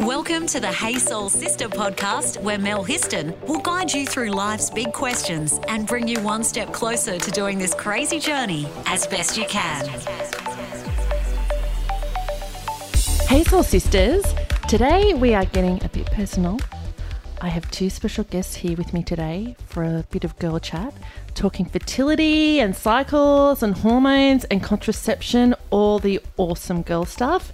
Welcome to the Hey Soul Sister podcast, where Mel Histon will guide you through life's big questions and bring you one step closer to doing this crazy journey as best you can. Hey Soul Sisters, today we are getting a bit personal. I have two special guests here with me today for a bit of girl chat, talking fertility and cycles and hormones and contraception, all the awesome girl stuff.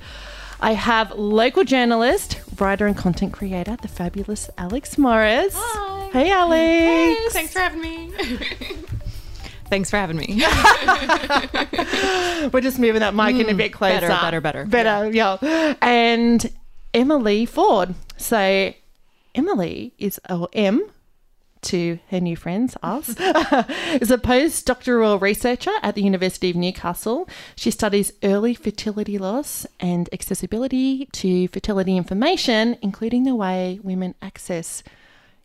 I have local journalist, writer, and content creator, the fabulous Alex Morris. Hi. Hey, Alex. Thanks for having me. Thanks for having me. We're just moving that mic in a mm, bit closer. better, better, better. Better, yeah. And Emily Ford. So Emily is, or M to her new friends, us, is a postdoctoral researcher at the University of Newcastle. She studies early fertility loss and accessibility to fertility information, including the way women access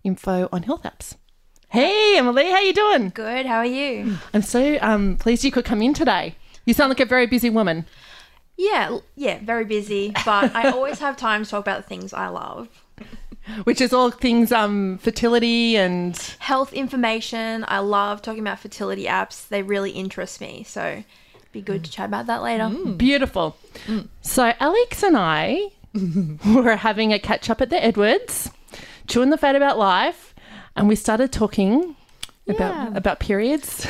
info on health apps. Hey, Emily, how you doing? Good. How are you? I'm so um, pleased you could come in today. You sound like a very busy woman. Yeah, yeah, very busy, but I always have time to talk about the things I love. Which is all things um fertility and Health information. I love talking about fertility apps. They really interest me. So, be good to chat about that later. beautiful. So Alex and I were having a catch up at the Edwards, chewing the fat about life, and we started talking Yeah. about periods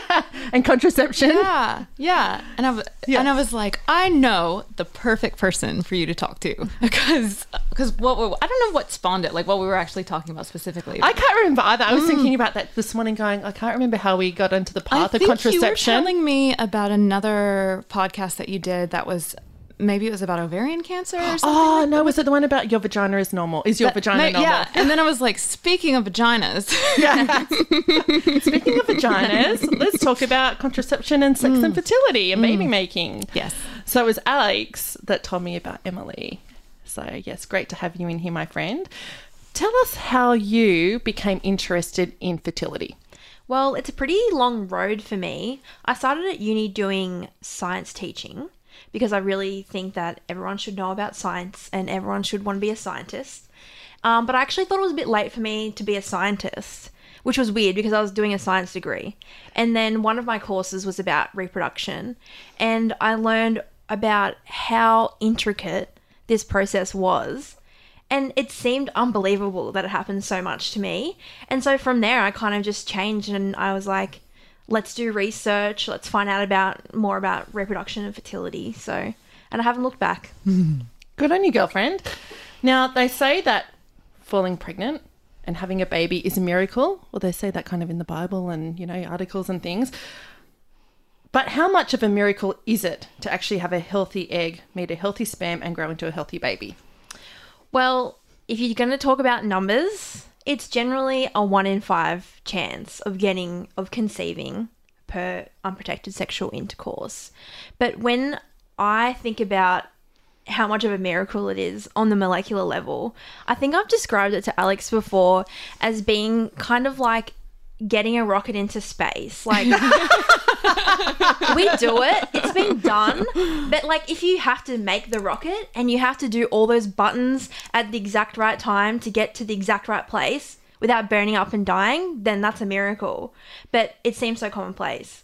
and contraception. yeah, yeah. And I was, Yeah. and I was like, I know the perfect person for you to talk to because because what we- I don't know what spawned it, like what we were actually talking about specifically. I can't remember either. I was mm. thinking about that this morning, going, I can't remember how we got into the I path of contraception. you were telling me about another podcast that you did that was maybe it was about ovarian cancer or something. oh no, was it the one about your vagina is normal? Is your vagina Ma- normal? Yeah, and then I was like, speaking of vaginas, Yeah. Speaking of vaginas, let's talk about contraception and sex and mm. fertility and baby mm. making. Yes. So it was Alex that told me about Emily. So, yes, great to have you in here, my friend. Tell us how you became interested in fertility. Well, it's a pretty long road for me. I started at uni doing science teaching because I really think that everyone should know about science and everyone should want to be a scientist. Um, but I actually thought it was a bit late for me to be a scientist, which was weird because I was doing a science degree. And then one of my courses was about reproduction, and I learned about how intricate this process was. And it seemed unbelievable that it happened so much to me. And so from there, I kind of just changed and I was like, let's do research, let's find out about more about reproduction and fertility. So, and I haven't looked back. Good on you, girlfriend. Now, they say that falling pregnant and having a baby is a miracle, Well, they say that kind of in the Bible and, you know, articles and things. But how much of a miracle is it to actually have a healthy egg, meet a healthy sperm, and grow into a healthy baby? Well, if you're going to talk about numbers, it's generally a one in five chance of getting, of conceiving per unprotected sexual intercourse. But when I think about how much of a miracle it is on the molecular level, I think I've described it to Alex before as being kind of like getting a rocket into space. Like, we do it, it's been done. But, like, if you have to make the rocket and you have to do all those buttons at the exact right time to get to the exact right place without burning up and dying, then that's a miracle. But it seems so commonplace.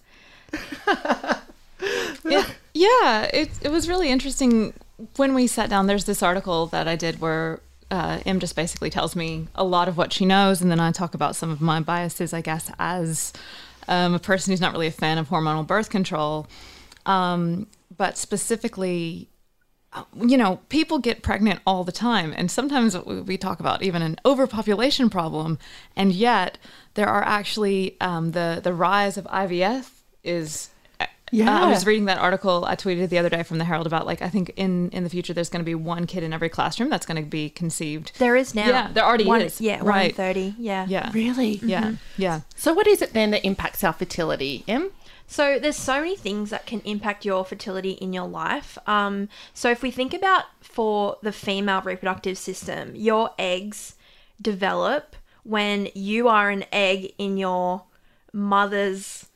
It- yeah, it it was really interesting when we sat down. There's this article that I did where uh, just basically tells me a lot of what she knows, and then I talk about some of my biases, I guess, as um, a person who's not really a fan of hormonal birth control, um, but specifically. uh, You know, people get pregnant all the time, and sometimes we we talk about even an overpopulation problem, and yet there are actually um, the the rise of IVF is Yeah. uh, I was reading that article I tweeted the other day from the Herald about like I think in in the future there's going to be one kid in every classroom that's going to be conceived. There is now. Yeah, there already one, is. Yeah, one in Right. 30. Yeah. Yeah. Really? Yeah. Yeah. So, what is it then that impacts our fertility, Em? So there's so many things that can impact your fertility in your life. Um, so if we think about for the female reproductive system, your eggs develop when you are an egg in your mother's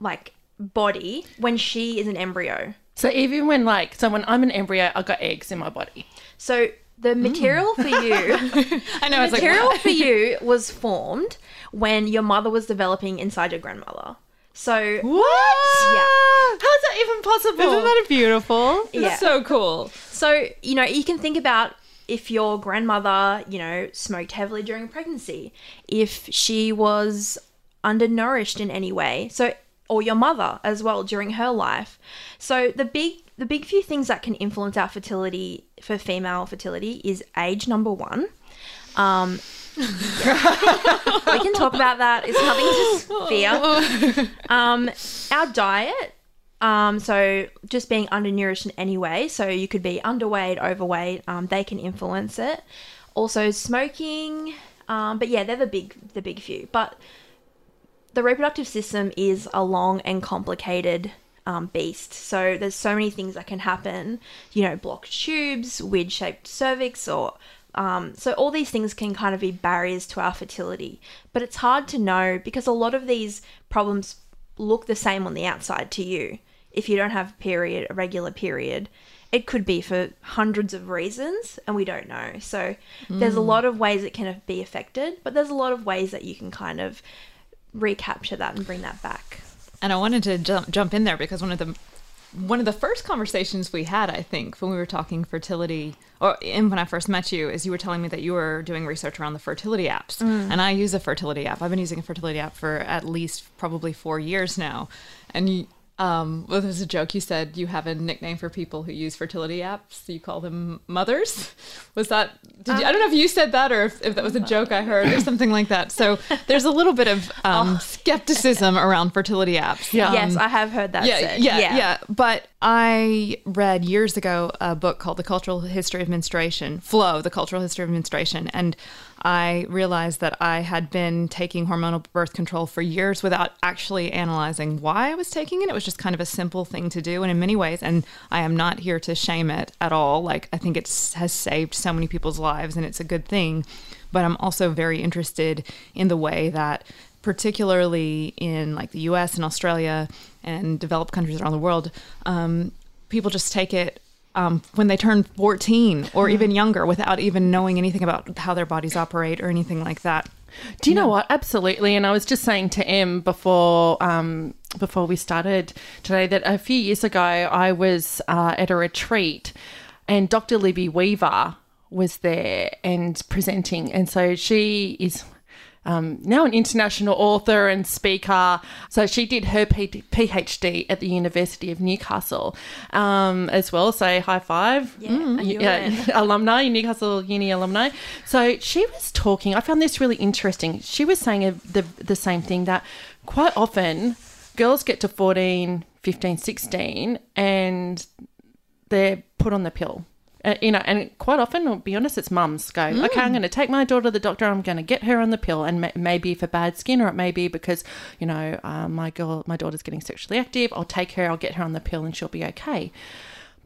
like body when she is an embryo. So even when like so when I'm an embryo, I got eggs in my body. So the material for you, I know. It's like material what? for you was formed when your mother was developing inside your grandmother. So What? Yeah. How's that even possible? Isn't that beautiful? Yeah. It's so cool. So, you know, you can think about if your grandmother, you know, smoked heavily during pregnancy, if she was undernourished in any way. So, or your mother as well during her life. So, the big the big few things that can influence our fertility for female fertility is age number 1. Um we can talk about that. It's nothing to fear. Um, our diet. Um, so just being undernourished in any way. So you could be underweight, overweight. Um, they can influence it. Also smoking. Um, but yeah, they're the big the big few. But the reproductive system is a long and complicated um, beast. So there's so many things that can happen. You know, blocked tubes, weird shaped cervix, or um, so all these things can kind of be barriers to our fertility. But it's hard to know because a lot of these problems look the same on the outside to you. If you don't have a period, a regular period, it could be for hundreds of reasons, and we don't know. So there's a lot of ways it can be affected, but there's a lot of ways that you can kind of recapture that and bring that back. And I wanted to jump jump in there because one of the one of the first conversations we had, I think, when we were talking fertility, or and when I first met you, is you were telling me that you were doing research around the fertility apps, mm. and I use a fertility app. I've been using a fertility app for at least probably four years now, and you. Um, well, there's a joke. You said you have a nickname for people who use fertility apps. You call them mothers. Was that? Did you, I don't know if you said that or if, if that was a joke I heard or something like that. So there's a little bit of um, skepticism around fertility apps. Yeah. yes, I have heard that Yeah, said. yeah, yeah, But I read years ago a book called The Cultural History of Menstruation, Flow, The Cultural History of Menstruation. And I realized that I had been taking hormonal birth control for years without actually analyzing why I was taking it. It was just kind of a simple thing to do. And in many ways, and I am not here to shame it at all. Like, I think it has saved so many people's lives and it's a good thing. But I'm also very interested in the way that particularly in like the US and Australia and developed countries around the world, um, people just take it um, when they turn 14 or even younger without even knowing anything about how their bodies operate or anything like that. Do you know what? Absolutely. And I was just saying to Em before um, before we started today that a few years ago I was uh, at a retreat and Dr. Libby Weaver was there and presenting. And so she is um, now an international author and speaker. So she did her PhD at the University of Newcastle um, as well. So high five. Yeah, knew yeah, alumni, Newcastle Uni alumni. So she was talking. I found this really interesting. She was saying a, the the same thing that quite often girls get to 14, 15, 16 and they're put on the pill. Uh, you know, and quite often, I'll be honest, it's mums go, okay, I'm going to take my daughter to the doctor. I'm going to get her on the pill, and ma- maybe for bad skin, or it may be because you know uh, my girl, my daughter's getting sexually active. I'll take her, I'll get her on the pill, and she'll be okay.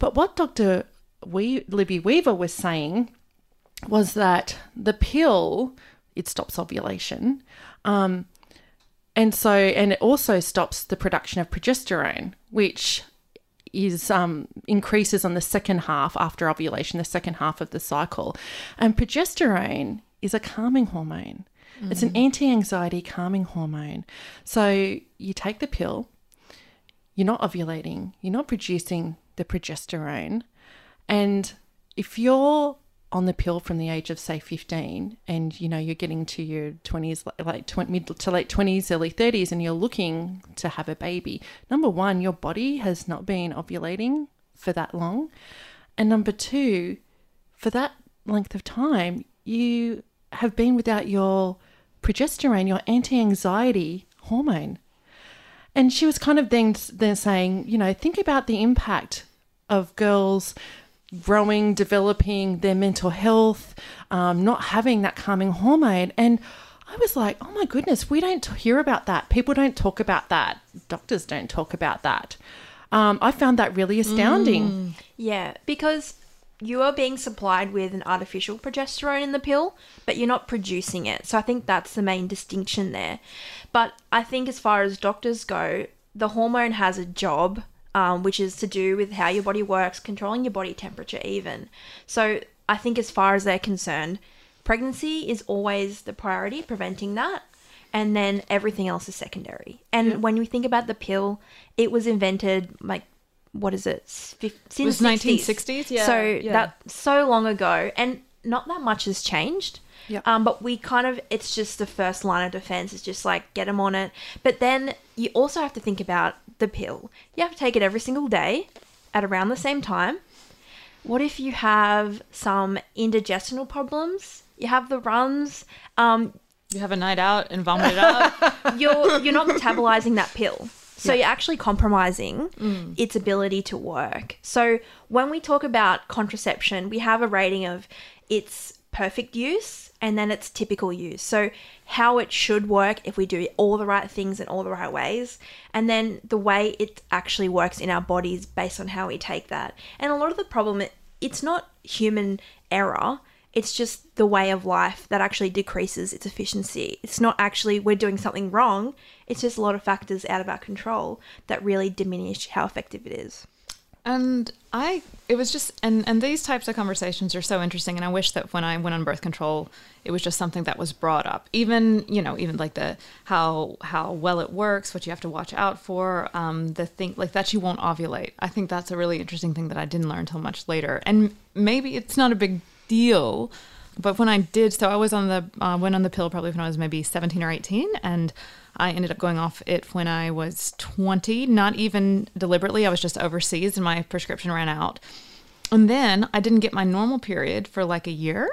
But what Doctor we- Libby Weaver was saying was that the pill it stops ovulation, um, and so and it also stops the production of progesterone, which is um, increases on the second half after ovulation, the second half of the cycle. And progesterone is a calming hormone. It's an anti-anxiety calming hormone. So you take the pill, you're not ovulating, you're not producing the progesterone, and if you're on the pill from the age of say 15 and you know you're getting to your 20s like, like 20, mid to late 20s early 30s and you're looking to have a baby. Number one your body has not been ovulating for that long. And number two for that length of time you have been without your progesterone your anti-anxiety hormone. And she was kind of then then saying you know think about the impact of girls growing, developing their mental health, um, not having that calming hormone. And I was like, oh my goodness, we don't hear about that. People don't talk about that. Doctors don't talk about that. Um, I found that really astounding. Yeah, because you are being supplied with an artificial progesterone in the pill, but you're not producing it. So I think that's the main distinction there. But I think as far as doctors go, the hormone has a job um, which is to do with how your body works, controlling your body temperature, even. So I think, as far as they're concerned, pregnancy is always the priority, preventing that. And then everything else is secondary. And when we think about the pill, it was invented like what is it? Since was 1960s? Yeah, So yeah. that so long ago, and not that much has changed. Yep. Um, but we kind of it's just the first line of defense. It's just like get them on it. But then you also have to think about the pill. You have to take it every single day at around the same time. What if you have some indigestional problems? You have the runs. Um, You have a night out and vomit it up. you're you're not metabolizing that pill. So you're actually compromising its ability to work. So when we talk about contraception, we have a rating of its perfect use and then its typical use. So how it should work if we do all the right things in all the right ways, and then the way it actually works in our bodies based on how we take that. And a lot of the problem it's not human error it's just the way of life that actually decreases its efficiency. It's not actually we're doing something wrong. It's just a lot of factors out of our control that really diminish how effective it is. And I, it was just, and and these types of conversations are so interesting. And I wish that when I went on birth control, it was just something that was brought up. Even you know, even like the how how well it works, what you have to watch out for, um, the thing like that you won't ovulate. I think that's a really interesting thing that I didn't learn until much later. And maybe it's not a big deal, but when I did, so I was on the uh, went on the pill probably when I was maybe seventeen or eighteen, and I ended up going off it when I was 20, not even deliberately. I was just overseas and my prescription ran out. And then I didn't get my normal period for like a year.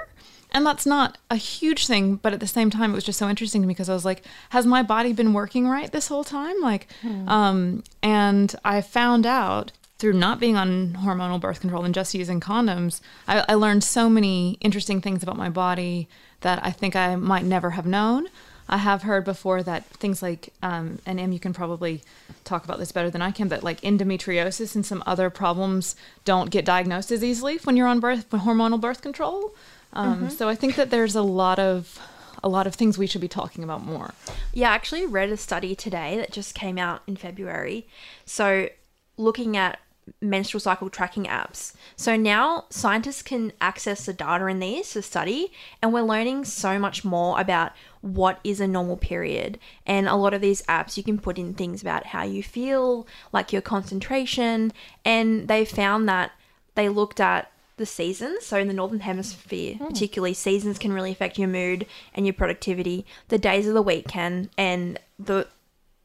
And that's not a huge thing, but at the same time, it was just so interesting to me because I was like, has my body been working right this whole time? Like, um, and I found out through not being on hormonal birth control and just using condoms, I, I learned so many interesting things about my body that I think I might never have known. I have heard before that things like, um, and Em, you can probably talk about this better than I can, but like endometriosis and some other problems don't get diagnosed as easily when you're on birth hormonal birth control. Um, So I think that there's a lot of a lot of things we should be talking about more. Yeah, I actually read a study today that just came out in February. So, looking at menstrual cycle tracking apps. So now scientists can access the data in these to study, and we're learning so much more about what is a normal period. And a lot of these apps, you can put in things about how you feel, like your concentration, and they found that they looked at the seasons. So in the northern hemisphere, hmm. particularly, seasons can really affect your mood and your productivity. The days of the week can, and the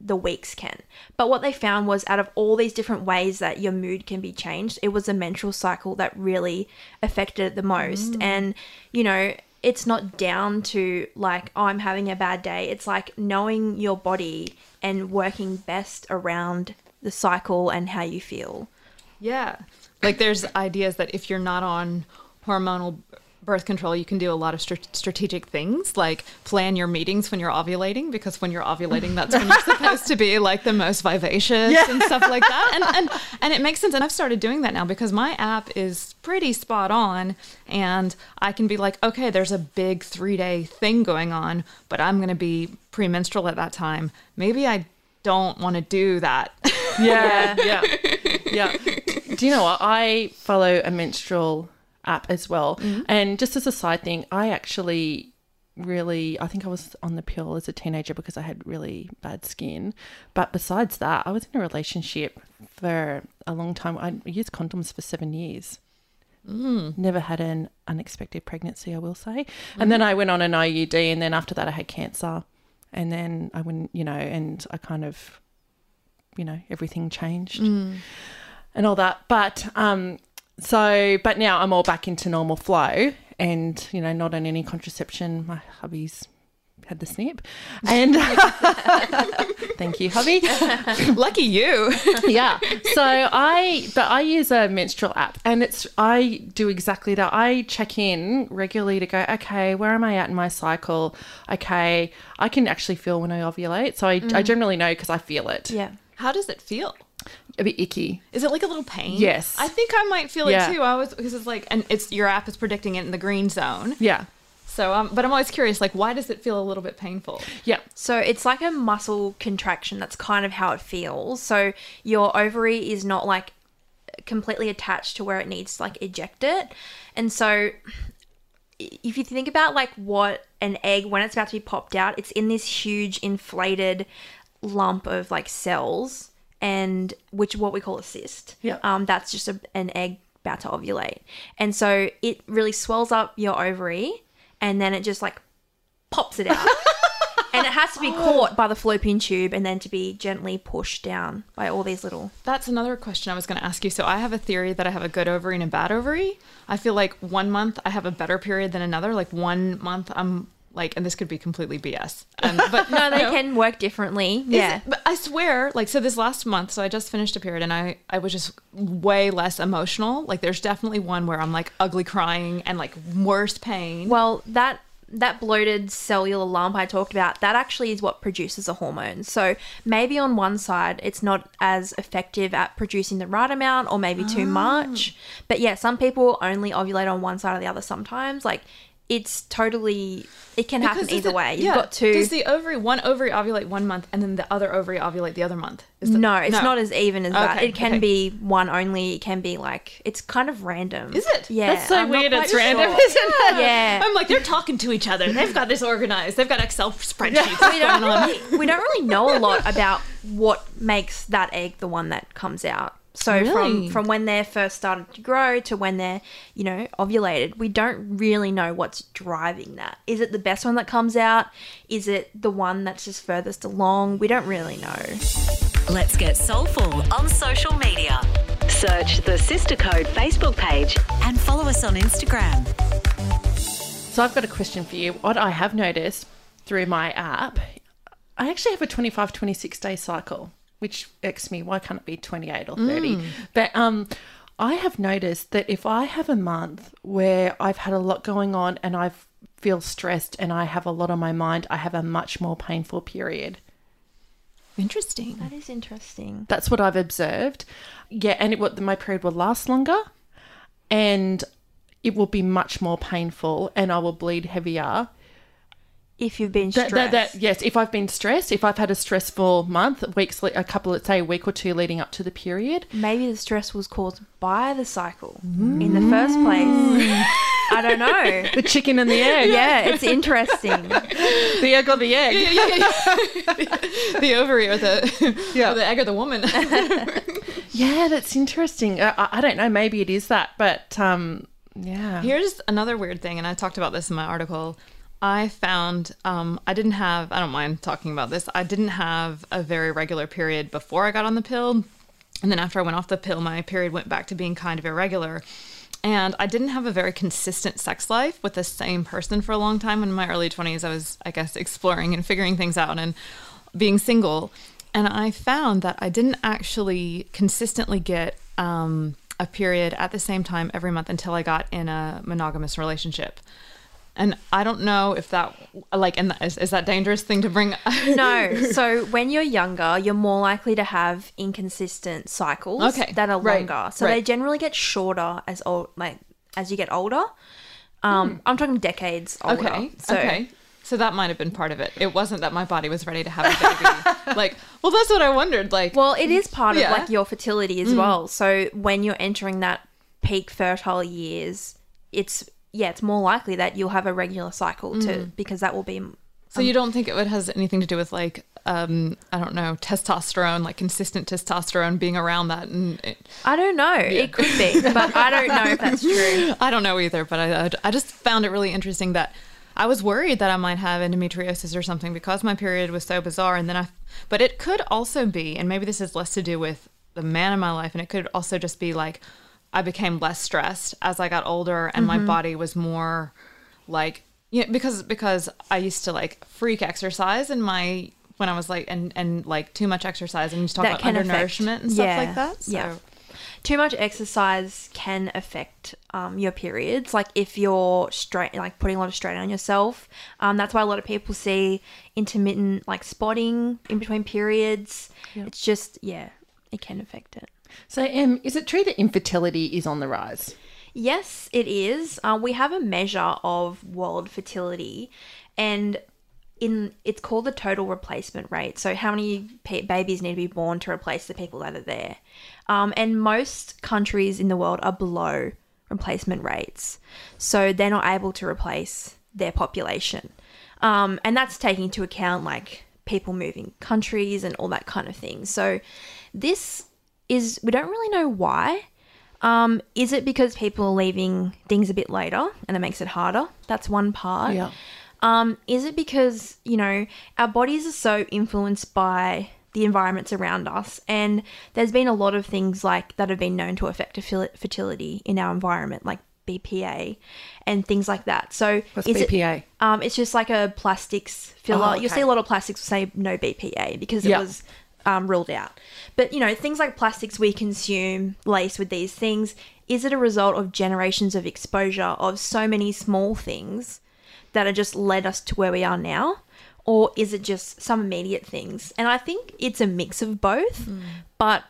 the weeks can. But what they found was out of all these different ways that your mood can be changed, it was the menstrual cycle that really affected it the most. Mm. And, you know, it's not down to like, oh, I'm having a bad day. It's like knowing your body and working best around the cycle and how you feel. Yeah. Like there's ideas that if you're not on hormonal birth control, you can do a lot of str- strategic things like plan your meetings when you're ovulating because when you're ovulating, that's when you're supposed to be like the most vivacious and stuff like that. And, and and it makes sense. And I've started doing that now because my app is pretty spot on, and I can be like, okay, there's a big three day thing going on, but I'm going to be premenstrual at that time. Maybe I don't want to do that. Yeah, yeah, yeah. Do you know what? I follow a menstrual app as well. Mm-hmm. And just as a side thing, I actually really, I think I was on the pill as a teenager because I had really bad skin. But besides that, I was in a relationship for a long time. I used condoms for seven years. Mm. Never had an unexpected pregnancy, I will say. And mm-hmm. then I went on an IUD, and then after that, I had cancer. And then I went, you know, and I kind of you know everything changed mm. and all that but um so but now i'm all back into normal flow and you know not on any contraception. My hubby's had the snip. And thank you hubby. Lucky you. yeah. So i but i use a menstrual app and it's i do exactly that. I check in regularly to go okay where am i at in my cycle? Okay i can actually feel when i ovulate. So i, I mm. generally know because i feel it. Yeah. How does it feel? a bit icky Is it like a little pain? Yes. I think I might feel Yeah. it too. I was because it's like, and it's your app is predicting it in the green zone. yeah So, um, but I'm always curious, like, why does it feel a little bit painful? Yeah. So it's like a muscle contraction. That's kind of how it feels. So your ovary is not like completely attached to where it needs to like eject it. And so if you think about like what an egg when it's about to be popped out, it's in this huge inflated lump of like cells and which what we call a cyst. Yeah. Um that's just a, an egg about to ovulate. And so it really swells up your ovary and then it just like pops it out. and it has to be caught by the fallopian tube and then to be gently pushed down by all these little That's another question I was going to ask you. So, I have a theory that I have a good ovary and a bad ovary. I feel like one month I have a better period than another. Like one month I'm like, and this could be completely BS. Um, but No, they you know, can work differently. Yeah. but I swear, like, so this last month, so I just finished a period and I, I was just way less emotional. Like, there's definitely one where I'm like ugly crying and like worst pain. Well, that that bloated cellular lump I talked about, that actually is what produces a hormone. So maybe on one side it's not as effective at producing the right amount or maybe too much. But yeah, some people only ovulate on one side or the other sometimes. Like it's totally it can happen Because is either it- way. You've yeah, got to Does the ovary, one ovary ovulate one month and then the other ovary ovulate the other month? Is the- No, it's not as even as that. It can okay. be one only. It can be like it's kind of random. Is it? Yeah, That's so I'm weird. quite It's random, isn't it? Yeah. I'm like, they're talking to each other. They've got this organized. They've got Excel spreadsheets. we don't really, we don't really know a lot about what makes that egg the one that comes out. So Really? from from when they're first started to grow to when they're you know ovulated, we don't really know what's driving that. Is it the best one that comes out? Is it the one that's just furthest along? We don't really know. Let's get soulful on social media. Search the Sister Code Facebook page and follow us on Instagram. So I've got a question for you. What I have noticed through my app, I actually have a 25, 26 day cycle, which irks me. Why can't it be 28 or 30? But um, I have noticed that if I have a month where I've had a lot going on and I feel stressed and I have a lot on my mind, I have a much more painful period. Interesting. That is interesting. That's what I've observed. Yeah, and it what my period will last longer, and it will be much more painful, and I will bleed heavier. If you've been stressed, that, that, yes, if I've been stressed, if I've had a stressful month, weeks, a couple, let's say a week or two leading up to the period, maybe the stress was caused by the cycle in the first place. I don't know. the chicken and the egg, Yeah, it's interesting. the egg or the egg. Yeah, the ovary or the, Yeah. or the egg or the woman. Yeah, that's interesting. I, I- I don't know, maybe it is that, but um, yeah. Here's another weird thing, and I talked about this in my article. I found um, I didn't have, I don't mind talking about this, I didn't have a very regular period before I got on the pill. And then after I went off the pill, my period went back to being kind of irregular. And I didn't have a very consistent sex life with the same person for a long time. In my early 20s, I was, I guess, exploring and figuring things out and being single. And I found that I didn't actually consistently get um, a period at the same time every month until I got in a monogamous relationship. And I don't know if that, like, and that, is, is that dangerous thing to bring? No. So when you're younger, you're more likely to have inconsistent cycles Okay, that are right, longer. So they generally get shorter as old, like as you get older. Um, I'm talking decades older. Okay. So okay. So that might have been part of it. It wasn't that my body was ready to have a baby. like, well, that's what I wondered. Like, Well, it is part Yeah. of like your fertility as well. So when you're entering that peak fertile years, it's yeah, it's more likely that you'll have a regular cycle to because that will be so you don't think it would has anything to do with like, um, I don't know, testosterone, like consistent testosterone being around that, and it, I don't know. It could be, but I don't know if that's true. I don't know either. But I, I, I just found it really interesting that I was worried that I might have endometriosis or something because my period was so bizarre, and then I, but it could also be, and maybe this is less to do with the man in my life, and it could also just be like I became less stressed as I got older, and my body was more like yeah because because I used to like freak exercise in my when I was like and and like too much exercise and you talk That about can affect- undernourishment and stuff yeah, like that. So yeah. Too much exercise can affect um, your periods. Like if you're straight, like putting a lot of strain on yourself. Um, that's why a lot of people see intermittent like spotting in between periods. It's just yeah, it can affect it. So, Em, is it true that infertility is on the rise? Yes, it is. Uh, we have a measure of world fertility, and in it's called the total replacement rate. So how many pa- babies need to be born to replace the people that are there? Um, and most countries in the world are below replacement rates, so they're not able to replace their population. Um, and that's taking into account like people moving countries and all that kind of thing. So this is we don't really know why. Um, is it because people are leaving things a bit later and it makes it harder? That's one part. Yeah. Um, is it because, you know, our bodies are so influenced by the environments around us, and there's been a lot of things like that have been known to affect fertility in our environment, like BPA and things like that. So, What's is it- BPA? um, it's just like a plastics filler. Oh, You'll see a lot of plastics say no BPA because it Yeah. was um, ruled out. But you know, things like plastics we consume laced with these things. Is it a result of generations of exposure of so many small things that have just led us to where we are now? Or is it just some immediate things? And I think it's a mix of both. But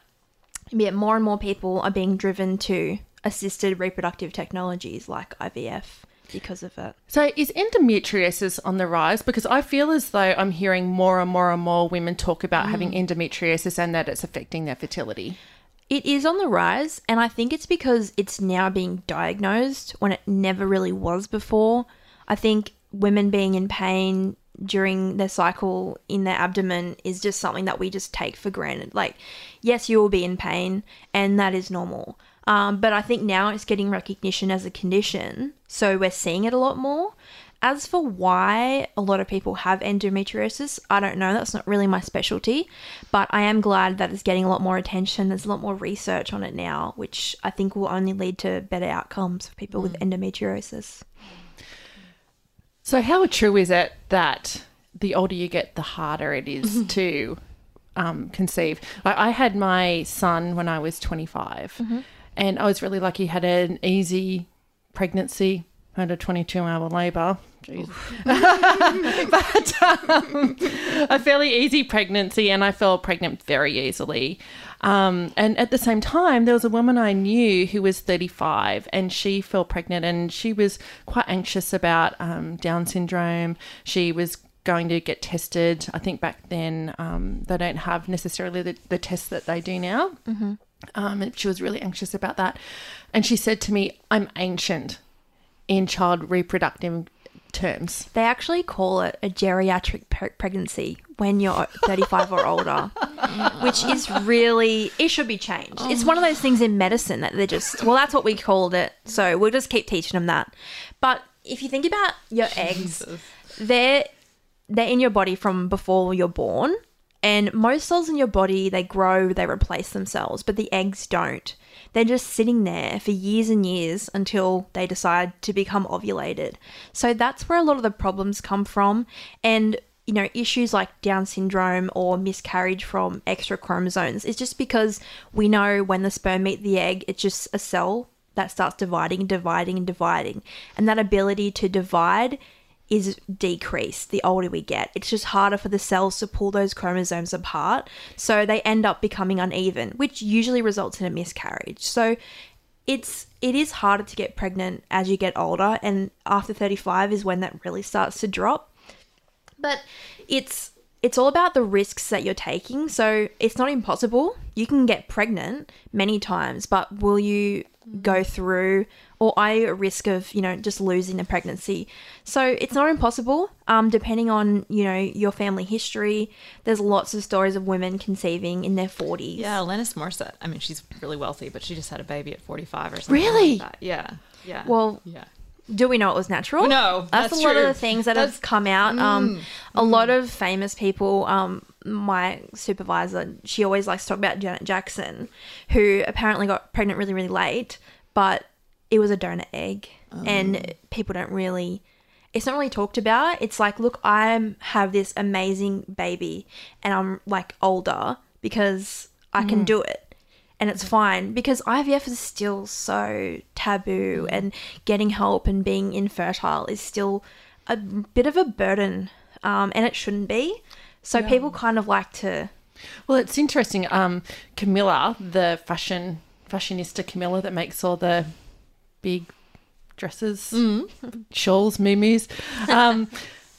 yet more and more people are being driven to assisted reproductive technologies like IVF because of it. So is endometriosis on the rise? Because I feel as though I'm hearing more and more and more women talk about mm. having endometriosis and that it's affecting their fertility. It is on the rise, and I think it's because it's now being diagnosed when it never really was before. I think women being in pain during their cycle in their abdomen is just something that we just take for granted. Like, yes, you will be in pain, and that is normal. Um, but I think now it's getting recognition as a condition, so we're seeing it a lot more. As for why a lot of people have endometriosis, I don't know. That's not really my specialty, but I am glad that it's getting a lot more attention. There's a lot more research on it now, which I think will only lead to better outcomes for people with endometriosis. So how true is it that the older you get, the harder it is to um, conceive? Like I had my son when I was 25, and I was really lucky. Had an easy pregnancy. Had a 22 hour labour. But um, a fairly easy pregnancy, and I fell pregnant very easily. Um, and at the same time, there was a woman I knew who was 35 and she fell pregnant and she was quite anxious about um, Down syndrome. She was going to get tested. I think back then um, they don't have necessarily the, the tests that they do now. Mm-hmm. Um, and she was really anxious about that. And she said to me, I'm ancient in child reproductive terms. They actually call it a geriatric pre- pregnancy when you're 35 or older, which is really, it should be changed. It's one of those things in medicine that they're just, well, that's what we called it. So we'll just keep teaching them that. But if you think about your eggs, they're, they're in your body from before you're born. And most cells in your body, they grow, they replace themselves, but the eggs don't. They're just sitting there for years and years until they decide to become ovulated. So that's where a lot of the problems come from. And, you know, issues like Down syndrome or miscarriage from extra chromosomes is just because we know when the sperm meet the egg, it's just a cell that starts dividing and dividing and dividing. And that ability to divide is decreased the older we get. It's just harder for the cells to pull those chromosomes apart. So they end up becoming uneven, which usually results in a miscarriage. So it's it is harder to get pregnant as you get older and after 35 is when that really starts to drop. But it's it's all about the risks that you're taking. So it's not impossible. You can get pregnant many times, but will you go through or are you at risk of, you know, just losing the pregnancy? So it's not impossible. Um, depending on, you know, your family history. There's lots of stories of women conceiving in their 40s. Yeah, Alanis Morissette. I mean, she's really wealthy, but she just had a baby at 45 or something. Really? Like. Yeah. Yeah. Well, yeah. do we know it was natural? No, that's, that's a lot true. of the things that That's- have come out. Um, a lot of famous people. Um, my supervisor, she always likes to talk about Janet Jackson, who apparently got pregnant really, really late, but it was a donor egg, and people don't really. It's not really talked about. It's like, look, I have this amazing baby, and I'm like older because I can do it and it's fine because IVF is still so taboo and getting help and being infertile is still a bit of a burden um, and it shouldn't be. So people kind of like to Well, it's interesting. Um, Camilla, the fashion fashionista Camilla that makes all the big dresses, shawls, moo Um,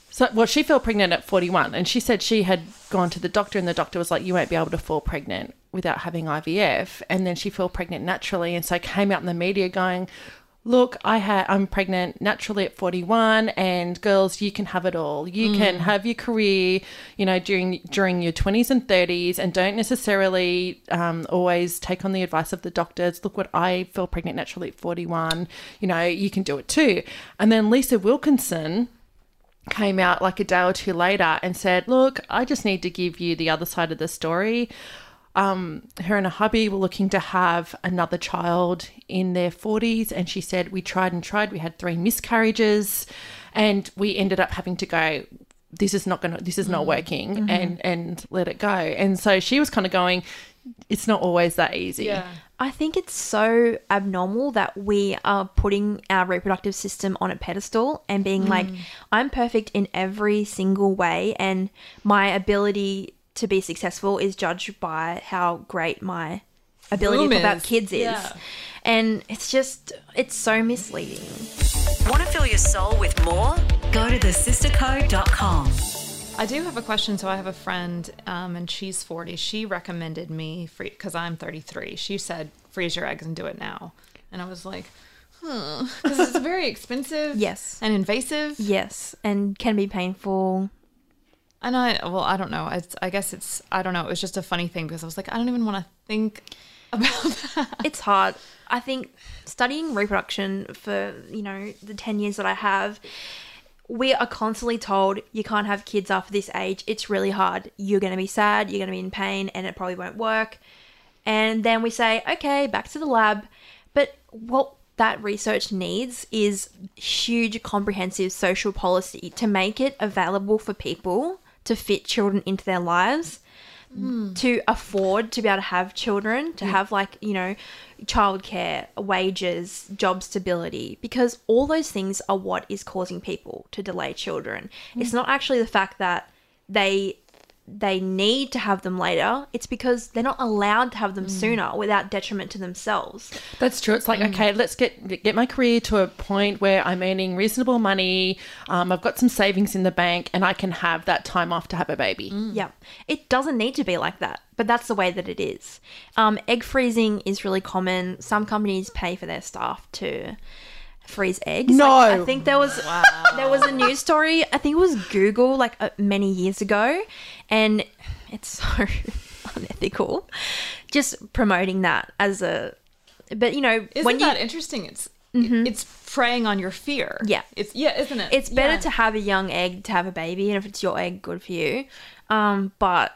so, well, she fell pregnant at 41, and she said she had gone to the doctor, and the doctor was like, You won't be able to fall pregnant without having IVF. And then she fell pregnant naturally, and so came out in the media going, Look, I had I'm pregnant naturally at 41 and girls you can have it all. You can have your career, you know, during during your 20s and 30s and don't necessarily um, always take on the advice of the doctors. Look what I fell pregnant naturally at 41. You know, you can do it too. And then Lisa Wilkinson came out like a day or two later and said, Look, I just need to give you the other side of the story. Um, her and her hubby were looking to have another child in their 40s, and she said, We tried and tried. We had three miscarriages, and we ended up having to go. This is not going to. This is not mm. working, mm-hmm. and and let it go. And so she was kind of going. It's not always that easy. Yeah. I think it's so abnormal that we are putting our reproductive system on a pedestal and being like, mm. I'm perfect in every single way, and my ability to be successful is judged by how great my ability Boom to have is. kids is. Yeah. And it's just, it's so misleading. Want to fill your soul with more? Go to thesistercode.com. I do have a question. So I have a friend, um, and she's 40. She recommended me free because I'm 33. She said, freeze your eggs and do it now. And I was like, huh. Because it's very expensive. Yes. And invasive. Yes, and can be painful. And I, well, I don't know. It's, I guess it's, I don't know. It was just a funny thing because I was like, I don't even want to think about that. It's hard. I think studying reproduction for, you know, the 10 years that I have, we are constantly told you can't have kids after this age. It's really hard. You're going to be sad, you're going to be in pain, and it probably won't work. And then we say, okay, back to the lab. But what that research needs is huge, comprehensive social policy to make it available for people to fit children into their lives hmm. to afford to be able to have children, to hmm. have like, you know, childcare, wages, job stability, because all those things are what is causing people to delay children. It's hmm. not actually the fact that they they need to have them later. It's because they're not allowed to have them sooner without detriment to themselves. That's true. It's like okay, let's get get my career to a point where I'm earning reasonable money. Um, I've got some savings in the bank, and I can have that time off to have a baby. Yeah. It doesn't need to be like that, but that's the way that it is. Um, egg freezing is really common. Some companies pay for their staff to freeze eggs. No. Like, I think there was there was a news story. I think it was Google like uh, many years ago, and it's so unethical. Just promoting that as a, but you know Isn't when you that interesting? It's, it's preying on your fear. Yeah. It's, yeah, isn't it? it's better Yeah. to have a young egg to have a baby, and if it's your egg, good for you. Um, but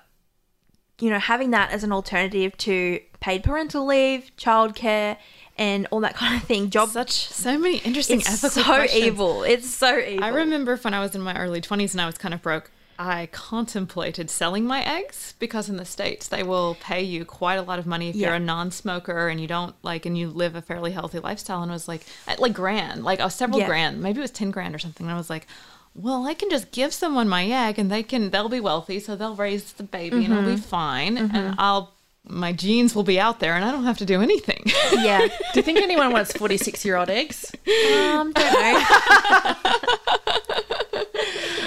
you know, having that as an alternative to paid parental leave, childcare, and all that kind of thing, job. such, so many interesting It's ethical so questions. evil. It's so evil. I remember when I was in my early 20s and I was kind of broke, I contemplated selling my eggs because in the States they will pay you quite a lot of money if you're a non smoker and you don't like, and you live a fairly healthy lifestyle. And I was like, like grand, like uh, several Yeah. grand, maybe it was 10 grand or something. And I was like, well, I can just give someone my egg and they can, they'll be wealthy. So they'll raise the baby and it'll be fine. And I'll, my genes will be out there and I don't have to do anything. yeah. Do you think anyone wants forty-six year old eggs? Um, don't know.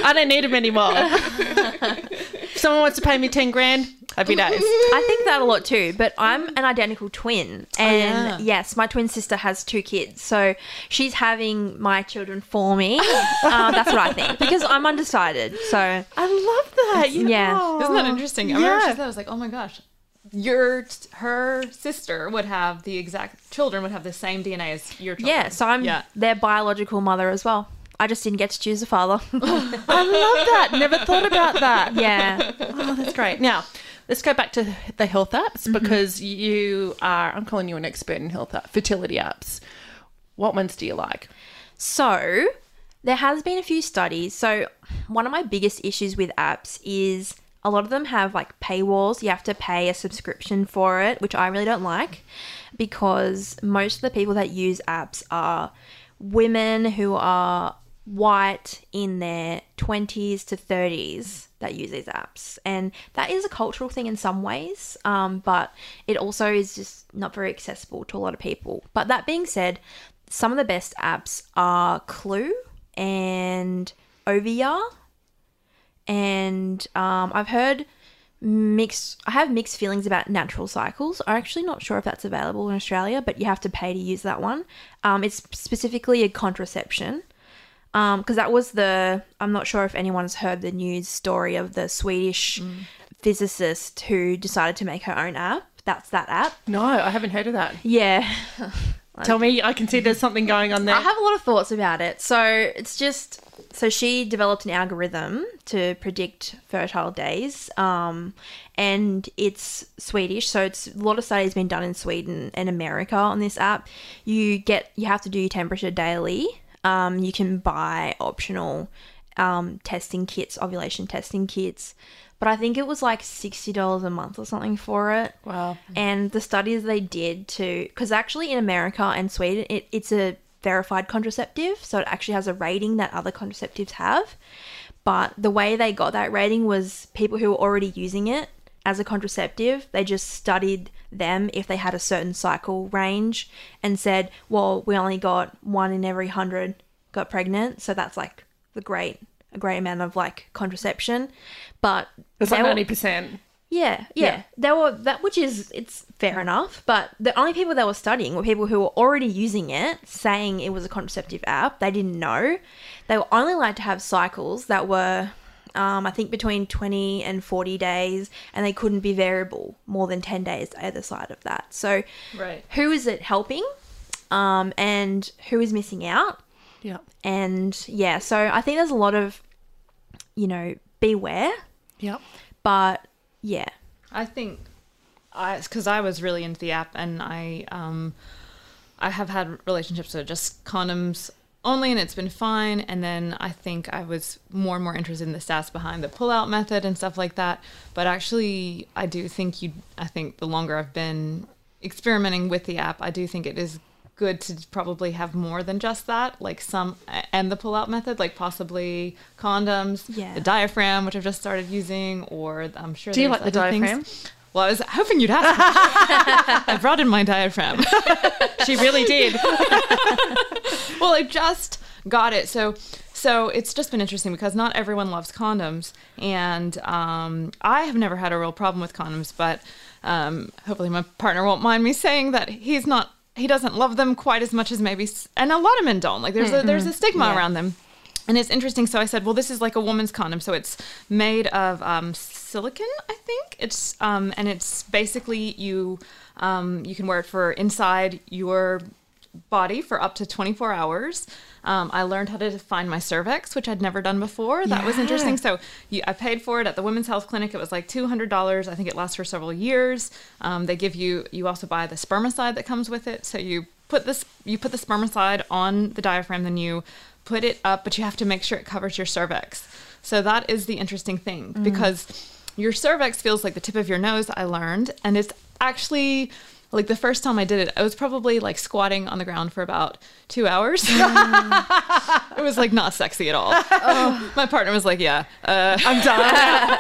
I don't need them anymore. if someone wants to pay me ten grand, happy days. I think that a lot too, but I'm an identical twin. And yeah. yes, my twin sister has two kids. So she's having my children for me. uh, that's what I think. Because I'm undecided. So I love that. you- Yeah. oh. Isn't that interesting? I remember she Yeah. said, I was like, oh my gosh, your her sister would have the exact children would have the same DNA as your children. yeah, so I'm yeah. their biological mother as well. I just didn't get to choose a father. I love that. Never thought about that. yeah. Oh, that's great. Now, let's go back to the health apps mm-hmm. because you are, I'm calling you an expert in health app, fertility apps. What ones do you like? So, there has been a few studies. So, one of my biggest issues with apps is a lot of them have like paywalls. You have to pay a subscription for it, which I really don't like because most of the people that use apps are women who are white in their 20s to 30s that use these apps. And that is a cultural thing in some ways, um, but it also is just not very accessible to a lot of people. But that being said, some of the best apps are Clue and Ovia. And um, I've heard mixed, I have mixed feelings about Natural Cycles. I'm actually not sure if that's available in Australia, but you have to pay to use that one. Um, it's specifically a contraception. Because that was the, I'm not sure if anyone's heard the news story of the Swedish physicist who decided to make her own app. That's that app. No, I haven't heard of that. Yeah. Tell me, I can see there's something going on there. I have a lot of thoughts about it. So it's just so she developed an algorithm to predict fertile days, um, and it's Swedish. So it's a lot of studies been done in Sweden and America on this app. You get you have to do your temperature daily. Um, you can buy optional um, testing kits, ovulation testing kits, but I think it was like sixty dollars a month or something for it. Wow. And the studies they did to, because actually in America and Sweden, it, it's a verified contraceptive, so it actually has a rating that other contraceptives have. But the way they got that rating was people who were already using it as a contraceptive, they just studied them if they had a certain cycle range and said, well, we only got one in every hundred got pregnant, so that's like the great a great amount of like contraception. But It's like ninety percent. yeah, yeah. They were that which is it's fair enough, but the only people they were studying were people who were already using it, saying it was a contraceptive app. They didn't know. They were only allowed to have cycles that were um, I think between 20 and 40 days, and they couldn't be variable more than 10 days either side of that. So, Right. who is it helping? Um, and who is missing out? Yeah. And yeah, so I think there's a lot of, you know, beware, Yep. but yeah, I think I because I was really into the app and I um I have had relationships that are just condoms only and it's been fine and then I think I was more and more interested in the stats behind the pull out method and stuff like that but actually I do think you I think the longer I've been experimenting with the app I do think it is good to probably have more than just that like some and the pull out method like possibly condoms Yeah. the diaphragm which I've just started using or I'm sure Do you like the other things. diaphragm? Well, I was hoping you'd ask. I brought in my diaphragm. She really did. well, I just got it. So, so it's just been interesting because not everyone loves condoms, and um, I have never had a real problem with condoms. But um, hopefully, my partner won't mind me saying that he's not. He doesn't love them quite as much as maybe, and a lot of men don't. Like, there's a there's a stigma around them. And it's interesting. So I said, well, this is like a woman's condom. So it's made of um, silicon, I think. It's um, and it's basically you um, you can wear it for inside your body for up to 24 hours. Um, I learned how to find my cervix, which I'd never done before. That was interesting. So you, I paid for it at the Women's Health Clinic. It was like $200. I think it lasts for several years. Um, they give you, you also buy the spermicide that comes with it. So you put this, you put the spermicide on the diaphragm, then you put it up, but you have to make sure it covers your cervix. So that is the interesting thing because your cervix feels like the tip of your nose, I learned. And it's actually like the first time I did it, I was probably like squatting on the ground for about two hours. it was like not sexy at all. My partner was like, Yeah, uh, I'm done.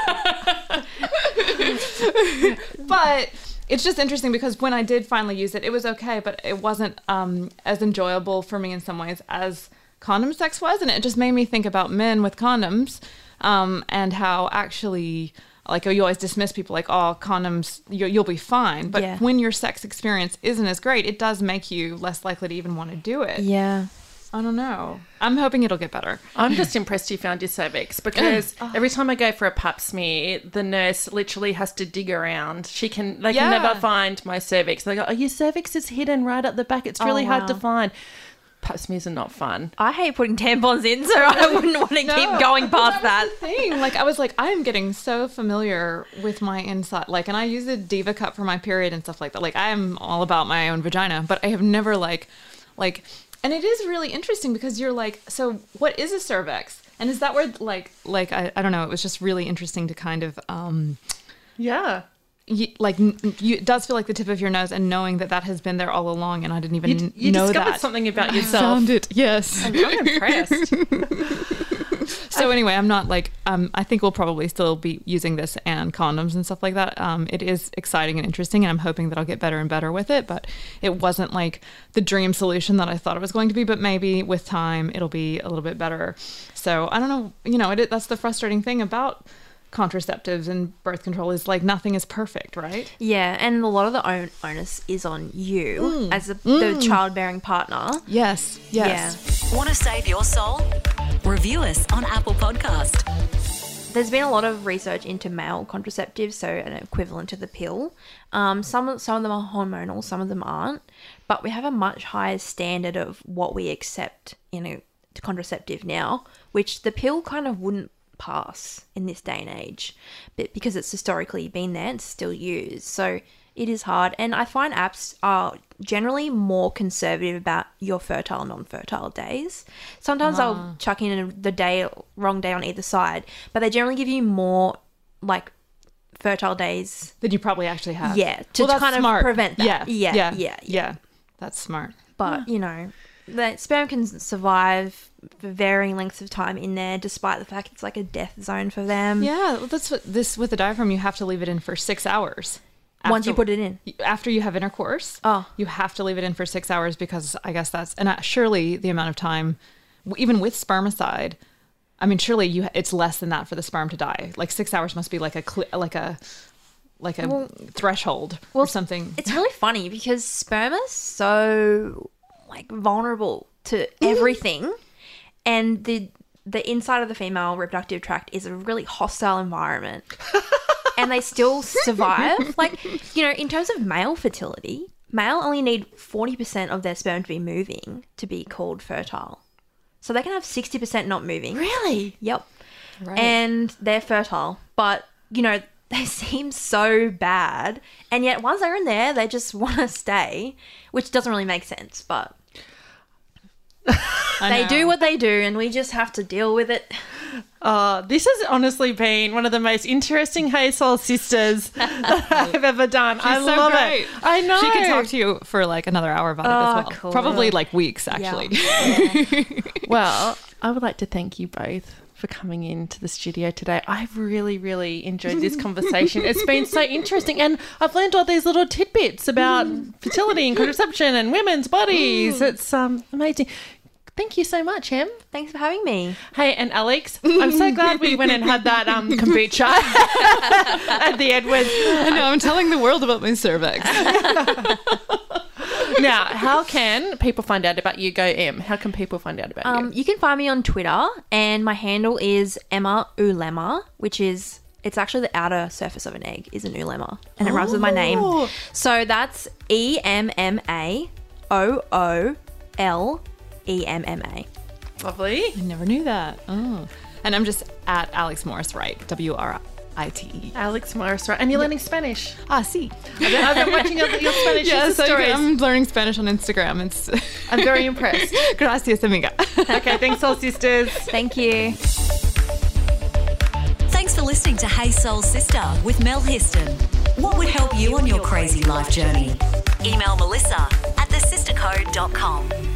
but it's just interesting because when I did finally use it, it was okay, but it wasn't um, as enjoyable for me in some ways as condom sex was, and it just made me think about men with condoms um, and how actually. Like oh you always dismiss people like, oh, condoms, you, you'll be fine. But Yeah. when your sex experience isn't as great, it does make you less likely to even want to do it. yeah. I don't know. I'm hoping it'll get better. I'm just impressed you found your cervix because oh. every time I go for a pap smear, the nurse literally has to dig around. She can they can never find my cervix. They go, "Oh, your cervix is hidden right at the back. It's really hard to find." Pap smears are not fun. I hate putting tampons in, so I wouldn't want to keep going past that. thing. Like I was like, I am getting so familiar with my inside. Like, and I use a Diva cup for my period and stuff like that. Like, I am all about my own vagina, but I have never like, like, and it is really interesting because you're like, so what is a cervix? And is that where like, like I, I don't know. It was just really interesting to kind of, um, Yeah. You, like, you, it does feel like the tip of your nose, and knowing that that has been there all along, and I didn't even You, you know discovered that. something about I yourself. found it. Yes. I'm impressed. So anyway, I'm not like um. I think we'll probably still be using this and condoms and stuff like that. Um, it is exciting and interesting, and I'm hoping that I'll get better and better with it. But it wasn't like the dream solution that I thought it was going to be. But maybe with time, it'll be a little bit better. So I don't know. You know, it, that's the frustrating thing about contraceptives and birth control is like nothing is perfect, right? Yeah, and a lot of the on- onus is on you as a, the childbearing partner. Yes. Yes. Want to save your soul? Review us on Apple Podcast. There's been a lot of research into male contraceptives, so an equivalent to the pill. Um, some some of them are hormonal, some of them aren't, but we have a much higher standard of what we accept in a contraceptive now, which the pill kind of wouldn't pass in this day and age, but because it's historically been there and still used, so it is hard. And I find apps are generally more conservative about your fertile, non-fertile days. Sometimes I'll ah. chuck in the day wrong day on either side, but they generally give you more like fertile days. than you probably actually have. Yeah, to that's kind of prevent that. Yeah. Yeah, Yeah. yeah, Yeah. That's smart. But you know, the sperm can survive for varying lengths of time in there, despite the fact it's like a death zone for them. Yeah, well, that's what this with the diaphragm. You have to leave it in for six hours. Once you put it in. after you have intercourse. Oh. you have to leave it in for six hours because I guess that's and uh, surely the amount of time, even with spermicide, I mean, surely you it's less than that for the sperm to die. Like six hours must be like a like a like a threshold or something. It's really funny because sperm is so like vulnerable to everything, and the the inside of the female reproductive tract is a really hostile environment, and they still survive. like you know, in terms of male fertility, male only need forty percent of their sperm to be moving to be called fertile, so they can have sixty percent not moving. Really? Yep. And they're fertile. But, you know, they seem so bad. And yet, once they're in there, they just want to stay, which doesn't really make sense. But they know. do what they do, and we just have to deal with it. Uh, this has honestly been one of the most interesting Hey Soul sisters that I've ever done. I so love great. it. I know. She can talk to you for like another hour about it Oh, as well. cool. Probably like weeks actually. Well, I would like to thank you both for coming into the studio today. I've really, really enjoyed this conversation. it's been so interesting, and I've learned all these little tidbits about fertility and contraception and women's bodies. It's um amazing. Thank you so much, Em. Thanks for having me. Hey, and Alex, I'm so glad we went and had that um, kombucha at the Edwards. I know. I'm telling the world about my cervix. Now, how can people find out about you? Go M. How can people find out about Um, you? you can find me on Twitter, and my handle is Emma Oolemma, which is it's actually the outer surface of an egg is an oolemma, and it rhymes with my name. Oh. So that's E M M A O O L E M M A. Lovely. I never knew that. Oh, and I'm just at Alex Morris Write. W R I T E. Alex Morris. And you're learning Spanish. Ah, see. I've been, I've been watching your, your Spanish Yeah, so stories. I'm, I'm learning Spanish on Instagram. It's I'm very impressed. gracias, amiga. Okay, thanks, Soul Sisters. Thank you. Thanks for listening to Hey Soul Sister with Mel Histon. What would help you on your crazy life journey? Email Melissa at thesistercode.com.